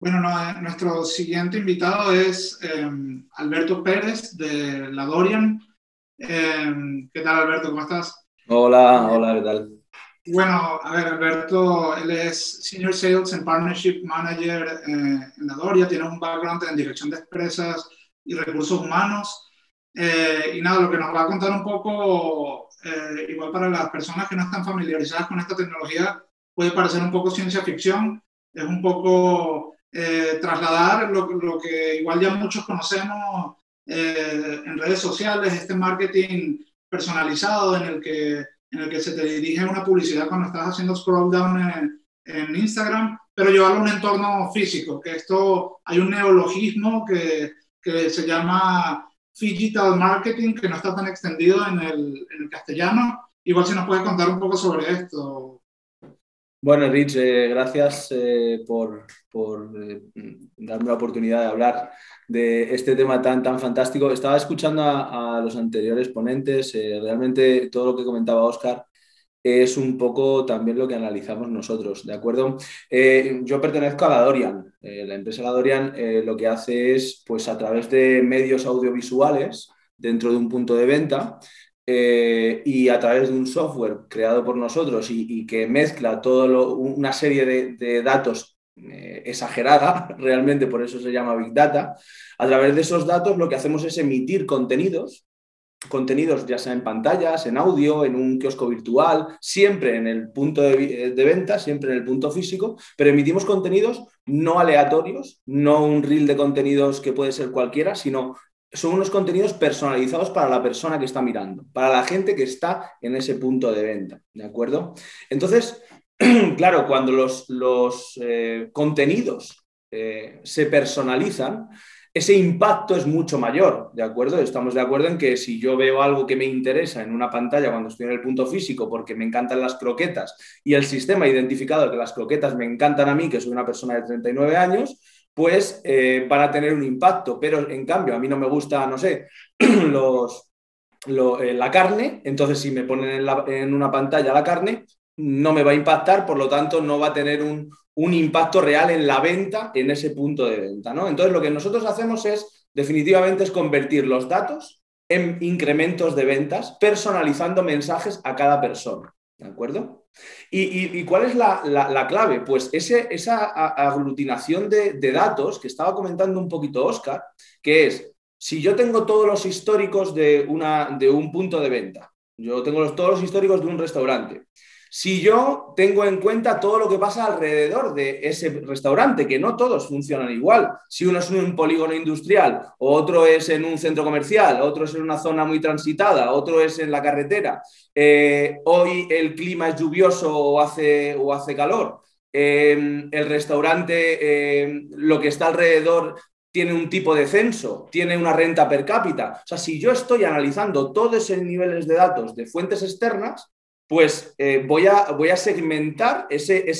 Bueno, no, nuestro siguiente invitado es em, Alberto Pérez de La Dorian. Em, ¿Qué tal, Alberto? ¿Cómo estás? Hola, hola, ¿qué tal? Bueno, a ver, Alberto, él es Senior Sales and Partnership Manager eh, en La Dorian, tiene un background en dirección de empresas y recursos humanos. Eh, y nada, lo que nos va a contar un poco, eh, igual para las personas que no están familiarizadas con esta tecnología, puede parecer un poco ciencia ficción, es un poco eh, trasladar lo, lo, que igual ya muchos conocemos eh, en redes sociales, este marketing personalizado en el que, en el que se te dirige una publicidad cuando estás haciendo scroll down en, en Instagram, pero llevarlo a un entorno físico, que esto hay un neologismo que, que se llama digital marketing, que no está tan extendido en el, en el castellano. Igual si nos puedes contar un poco sobre esto. Bueno, Rich, eh, gracias eh, por, por eh, darme la oportunidad de hablar de este tema tan, tan fantástico. Estaba escuchando a, los anteriores ponentes, realmente todo lo que comentaba Oscar es un poco también lo que analizamos nosotros, ¿de acuerdo? yo pertenezco a la Dorian. la empresa La Dorian lo que hace es, pues a través de medios audiovisuales, dentro de un punto de venta, eh, y a través de un software creado por nosotros y, que mezcla toda una serie de, datos eh, exagerada, realmente por eso se llama Big Data, a través de esos datos lo que hacemos es emitir contenidos, contenidos ya sea en pantallas, en audio, en un kiosco virtual, siempre en el punto de, de venta, siempre en el punto físico, pero emitimos contenidos no aleatorios, no un reel de contenidos que puede ser cualquiera, sino son unos contenidos personalizados para la persona que está mirando, para la gente que está en ese punto de venta, ¿de acuerdo? Entonces, claro, cuando los, los eh, contenidos eh, se personalizan, ese impacto es mucho mayor, ¿de acuerdo? Estamos de acuerdo en que si yo veo algo que me interesa en una pantalla cuando estoy en el punto físico porque me encantan las croquetas y el sistema ha identificado que las croquetas me encantan a mí, que soy una persona de 39 años, pues eh, van a tener un impacto. Pero en cambio, a mí no me gusta, no sé, los, eh, la carne, entonces si me ponen en, una pantalla la carne, no me va a impactar, por lo tanto no va a tener un, impacto real en la venta, en ese punto de venta. ¿no? Entonces lo que nosotros hacemos es, definitivamente, es convertir los datos en incrementos de ventas, personalizando mensajes a cada persona. ¿De acuerdo? ¿Y, cuál es la, clave? Pues esa aglutinación de, datos que estaba comentando un poquito Oscar, que es, si yo tengo todos los históricos de, una, de un punto de venta, yo tengo todos los históricos de un restaurante, si yo tengo en cuenta todo lo que pasa alrededor de ese restaurante, que no todos funcionan igual, si uno es en un polígono industrial, otro es en un centro comercial, otro es en una zona muy transitada, otro es en la carretera, eh, hoy el clima es lluvioso o hace, o hace calor, em, el restaurante, em, lo que está alrededor tiene un tipo de censo, tiene una renta per cápita. O sea, si yo estoy analizando todos esos niveles de datos de fuentes externas, pues eh, voy, a, segmentar ese,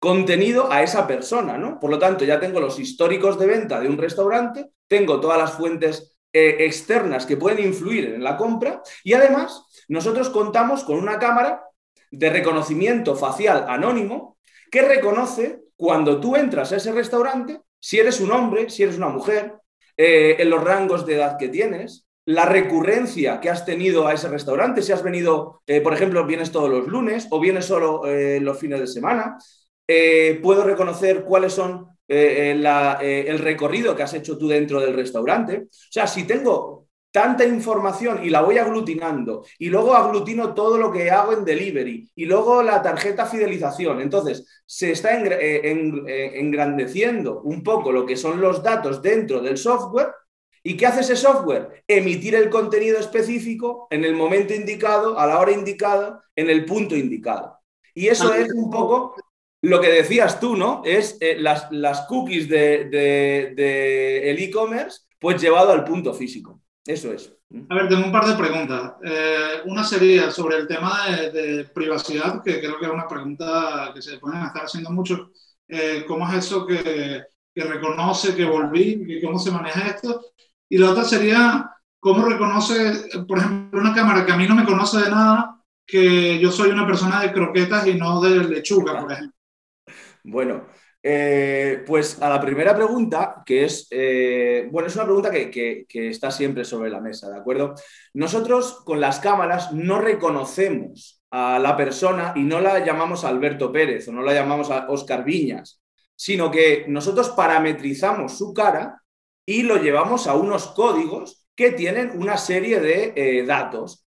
contenido a esa persona, ¿no? Por lo tanto, ya tengo los históricos de venta de un restaurante, tengo todas las fuentes eh, externas que pueden influir en la compra y además nosotros contamos con una cámara de reconocimiento facial anónimo que reconoce cuando tú entras a ese restaurante si eres un hombre, si eres una mujer, eh, en los rangos de edad que tienes, la recurrencia que has tenido a ese restaurante, si has venido, eh, por ejemplo, vienes todos los lunes o vienes solo eh, los fines de semana. Eh, puedo reconocer cuáles son el recorrido que has hecho tú dentro del restaurante. O sea, si tengo tanta información y la voy aglutinando y luego aglutino todo lo que hago en delivery y luego la tarjeta fidelización. Entonces, se está engrandeciendo un poco lo que son los datos dentro del software ¿Y qué hace ese software? Emitir el contenido específico en el momento indicado, a la hora indicada, en el punto indicado. Y eso es un poco lo que decías tú, ¿no? Es eh, las, las, cookies del de, el e-commerce, pues llevado al punto físico. Eso es. A ver, tengo un par de preguntas. Eh, una sería sobre el tema de, privacidad, que creo que es una pregunta que se pueden estar haciendo mucho. Eh, ¿Cómo es eso que, que reconoce que volví? ¿Cómo se maneja esto? Y la otra sería, ¿cómo reconoce, por ejemplo, una cámara que a mí no me conoce de nada, que yo soy una persona de croquetas y no de lechuga, por ejemplo? Bueno, Eh, pues a la primera pregunta, que es, eh, bueno, es una pregunta que, está siempre sobre la mesa, ¿de acuerdo? Nosotros con las cámaras no reconocemos a la persona y no la llamamos Alberto Pérez o no la llamamos a Oscar Viñas, sino que nosotros parametrizamos su cara y lo llevamos a unos códigos que tienen una serie de eh, datos.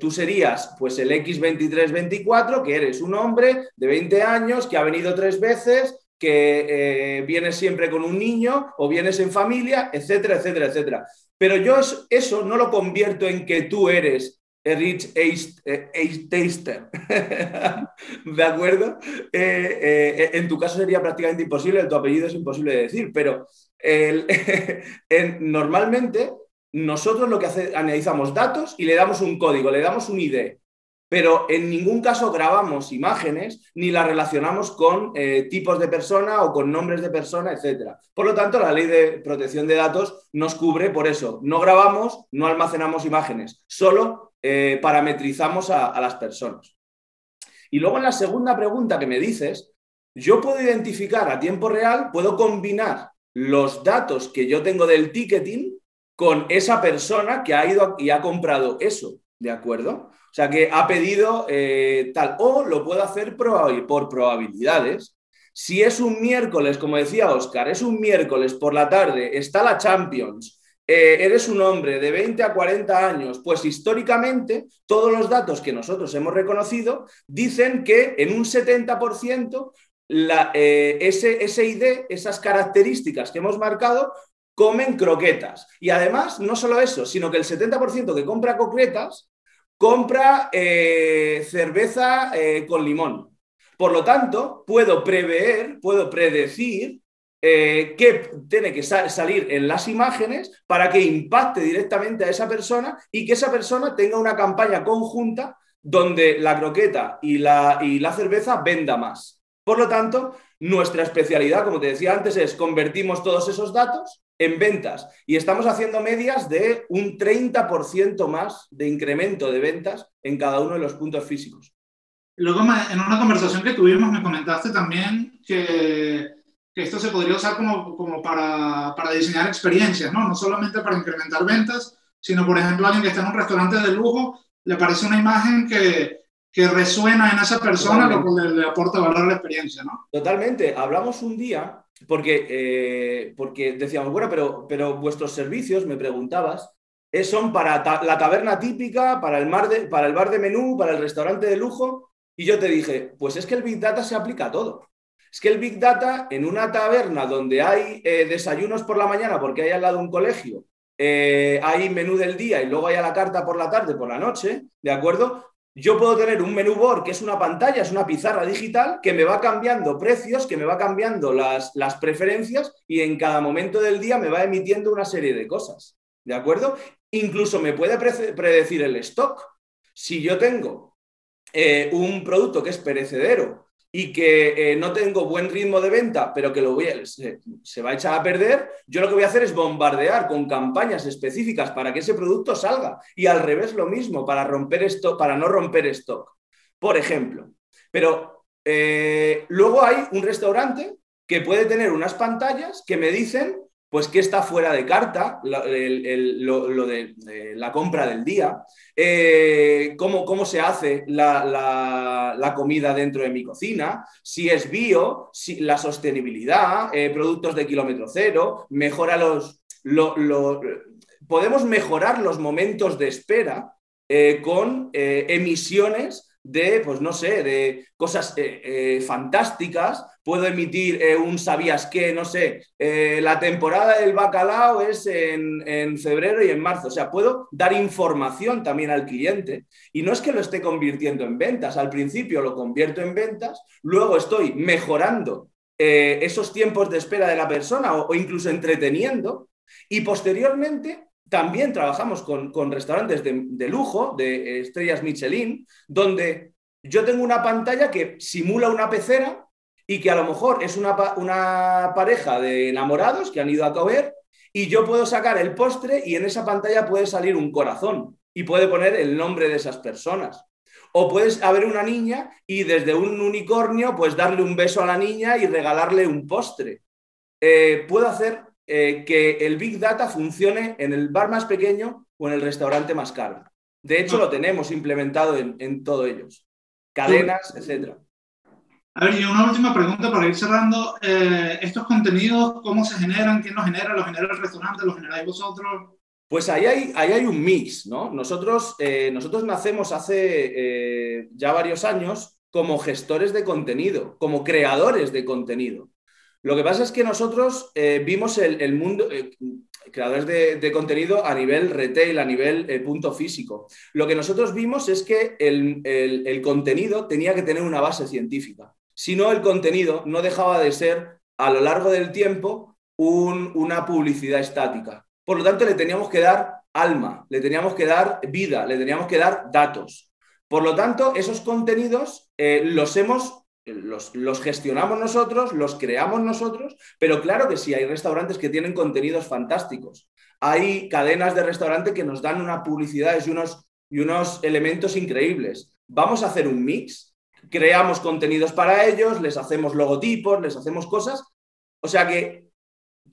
tú serías pues el X2324, que eres un hombre de 20 años que ha venido tres veces, que eh, vienes siempre con un niño o vienes en familia, etcétera, etcétera, etcétera. Pero yo eso, no lo convierto en que tú eres Rich Ace Taster. ¿De acuerdo? Eh, eh, en tu caso sería prácticamente imposible, tu apellido es imposible de decir, pero normalmente nosotros lo que hace, analizamos datos y le damos un código, le damos un ID pero en ningún caso grabamos imágenes ni las relacionamos con eh, tipos de persona o con nombres de persona, etc. Por lo tanto, la ley de protección de datos nos cubre por eso. No grabamos, no almacenamos imágenes, solo eh, parametrizamos a, a las personas. Y luego en la segunda pregunta que me dices, yo puedo identificar a tiempo real, puedo combinar los datos que yo tengo del ticketing con esa persona que ha ido y ha comprado eso, ¿de acuerdo? O sea que ha pedido eh, tal, o lo puedo hacer por probabilidades. Si es un miércoles, como decía Oscar, es un miércoles por la tarde, está la Champions, eh, eres un hombre de 20 a 40 años, pues históricamente todos los datos que nosotros hemos reconocido dicen que en un 70% la, eh, ese, ese ID, esas características que hemos marcado, comen croquetas. Y además, no solo eso, sino que el 70% que compra croquetas compra eh, cerveza eh, con limón. Por lo tanto, puedo prever, puedo predecir qué tiene que salir en las imágenes para que impacte directamente a esa persona y que esa persona tenga una campaña conjunta donde la croqueta y la, y la cerveza venda más. Por lo tanto, nuestra especialidad, como te decía antes, es convertimos todos esos datos en ventas y estamos haciendo medias de un 30% más de incremento de ventas en cada uno de los puntos físicos. Luego, en una conversación que tuvimos, me comentaste también que, esto se podría usar como, como para, para, diseñar experiencias, ¿no? No solamente para incrementar ventas, sino, por ejemplo, alguien que está en un restaurante de lujo, le aparece una imagen que, que resuena en esa persona, lo que le, aporta valor a la experiencia, ¿no? Totalmente. Hablamos un día porque, eh, porque decíamos, bueno, pero, pero vuestros servicios, me preguntabas, eh, son para la taberna típica, para el, mar de, para el bar de menú, para el restaurante de lujo. Y yo te dije, pues es que el Big Data se aplica a todo. Es que el Big Data en una taberna donde hay eh, desayunos por la mañana porque hay al lado un colegio, hay menú del día y luego hay a la carta por la tarde, por la noche, ¿de acuerdo? Yo puedo tener un menú board que es una pantalla, es una pizarra digital que me va cambiando precios, que me va cambiando las, las preferencias y en cada momento del día me va emitiendo una serie de cosas. ¿De acuerdo? Incluso me puede predecir el stock. Si yo tengo eh, un producto que es perecedero y que eh, no tengo buen ritmo de venta, pero que lo voy se, va a echar a perder, yo lo que voy a hacer es bombardear con campañas específicas para que ese producto salga. Y al revés lo mismo, para, romper esto, para no romper stock, por ejemplo. Pero eh, luego hay un restaurante que puede tener unas pantallas que me dicen pues que está fuera de carta, lo, de, la compra del día, eh, cómo, se hace la, comida dentro de mi cocina, si es bio, si, la sostenibilidad, eh, productos de kilómetro cero, mejora los... podemos mejorar los momentos de espera eh, con emisiones de, pues no sé, de cosas eh, eh, fantásticas. Puedo emitir eh, un sabías que, no sé, la temporada del bacalao es en, en, febrero y en marzo. O sea, puedo dar información también al cliente. Y no es que lo esté convirtiendo en ventas. Al principio lo convierto en ventas, luego estoy mejorando esos tiempos de espera de la persona o incluso entreteniendo. Y posteriormente también trabajamos con, restaurantes de, lujo, de estrellas Michelin, donde yo tengo una pantalla que simula una pecera y que a lo mejor es una, una pareja de enamorados que han ido a comer y yo puedo sacar el postre y en esa pantalla puede salir un corazón y puede poner el nombre de esas personas. O puedes haber una niña y desde un unicornio, pues darle un beso a la niña y regalarle un postre. Eh, puedo hacer eh, que el Big Data funcione en el bar más pequeño o en el restaurante más caro. De hecho, lo tenemos implementado en, en todos ellos. Cadenas, etcétera. A ver, y una última pregunta para ir cerrando. Eh, ¿Estos contenidos cómo se generan? ¿Quién los genera? ¿Los genera el restaurante? ¿Los generáis vosotros? Pues ahí hay, ahí hay un mix, ¿no? Nosotros, eh, nosotros nacemos hace eh, ya varios años como gestores de contenido, como creadores de contenido. Lo que pasa es que nosotros vimos el, mundo, creadores de, contenido a nivel retail, a nivel punto físico. Lo que nosotros vimos es que el, el contenido tenía que tener una base científica sino el contenido no dejaba de ser a lo largo del tiempo una publicidad estática. Por lo tanto, le teníamos que dar alma, le teníamos que dar vida, le teníamos que dar datos. Por lo tanto, esos contenidos eh, los hemos los, gestionamos nosotros, los creamos nosotros, pero claro que sí, hay restaurantes que tienen contenidos fantásticos. Hay cadenas de restaurante que nos dan una publicidad y unos, y unos elementos increíbles. Vamos a hacer un mix creamos contenidos para ellos, les hacemos logotipos, les hacemos cosas. O sea que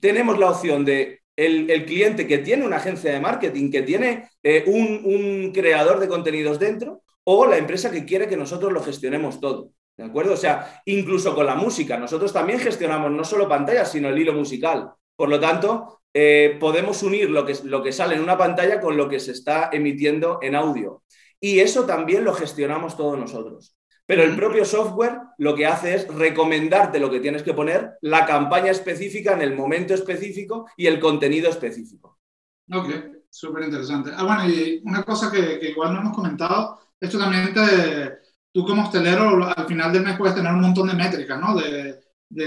tenemos la opción de el, cliente que tiene una agencia de marketing, que tiene eh, un, creador de contenidos dentro, o la empresa que quiere que nosotros lo gestionemos todo. ¿De acuerdo? O sea, incluso con la música, nosotros también gestionamos no solo pantallas, sino el hilo musical. Por lo tanto, eh, podemos unir lo que, lo que sale en una pantalla con lo que se está emitiendo en audio. Y eso también lo gestionamos todos nosotros. Pero el propio software lo que hace es recomendarte lo que tienes que poner, la campaña específica en el momento específico y el contenido específico. Ok, súper interesante. Ah, bueno, y una cosa que, igual no hemos comentado, esto también te, tú como hostelero al final del mes puedes tener un montón de métricas, ¿no? De,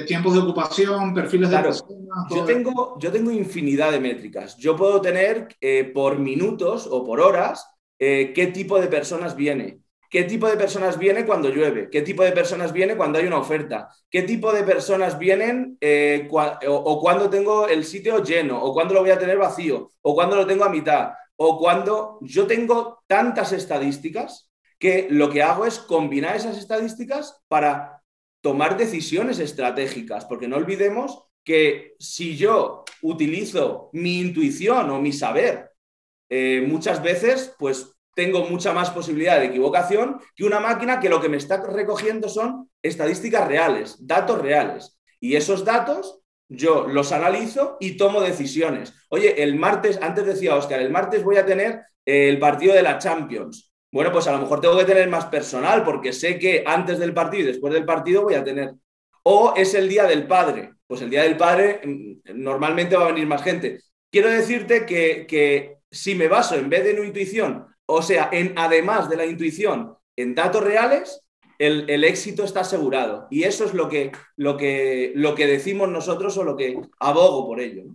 tiempos de ocupación, perfiles de personas. Yo tengo, yo tengo infinidad de métricas. Yo puedo tener eh, por minutos o por horas eh, qué tipo de personas viene ¿Qué tipo de personas viene cuando llueve? ¿Qué tipo de personas viene cuando hay una oferta? ¿Qué tipo de personas vienen eh, o, cuando tengo el sitio lleno? ¿O cuando lo voy a tener vacío? ¿O cuando lo tengo a mitad? ¿O cuando yo tengo tantas estadísticas que lo que hago es combinar esas estadísticas para tomar decisiones estratégicas? Porque no olvidemos que si yo utilizo mi intuición o mi saber, eh, muchas veces, pues tengo mucha más posibilidad de equivocación que una máquina que lo que me está recogiendo son estadísticas reales, datos reales. Y esos datos yo los analizo y tomo decisiones. Oye, el martes, antes decía Oscar, el martes voy a tener el partido de la Champions. Bueno, pues a lo mejor tengo que tener más personal porque sé que antes del partido y después del partido voy a tener. O es el día del padre. Pues el día del padre mm, normalmente va a venir más gente. Quiero decirte que, que si me baso en vez de en intuición o sea, en, además de la intuición en datos reales, el, éxito está asegurado. Y eso es lo que, lo, que, lo que decimos nosotros o lo que abogo por ello.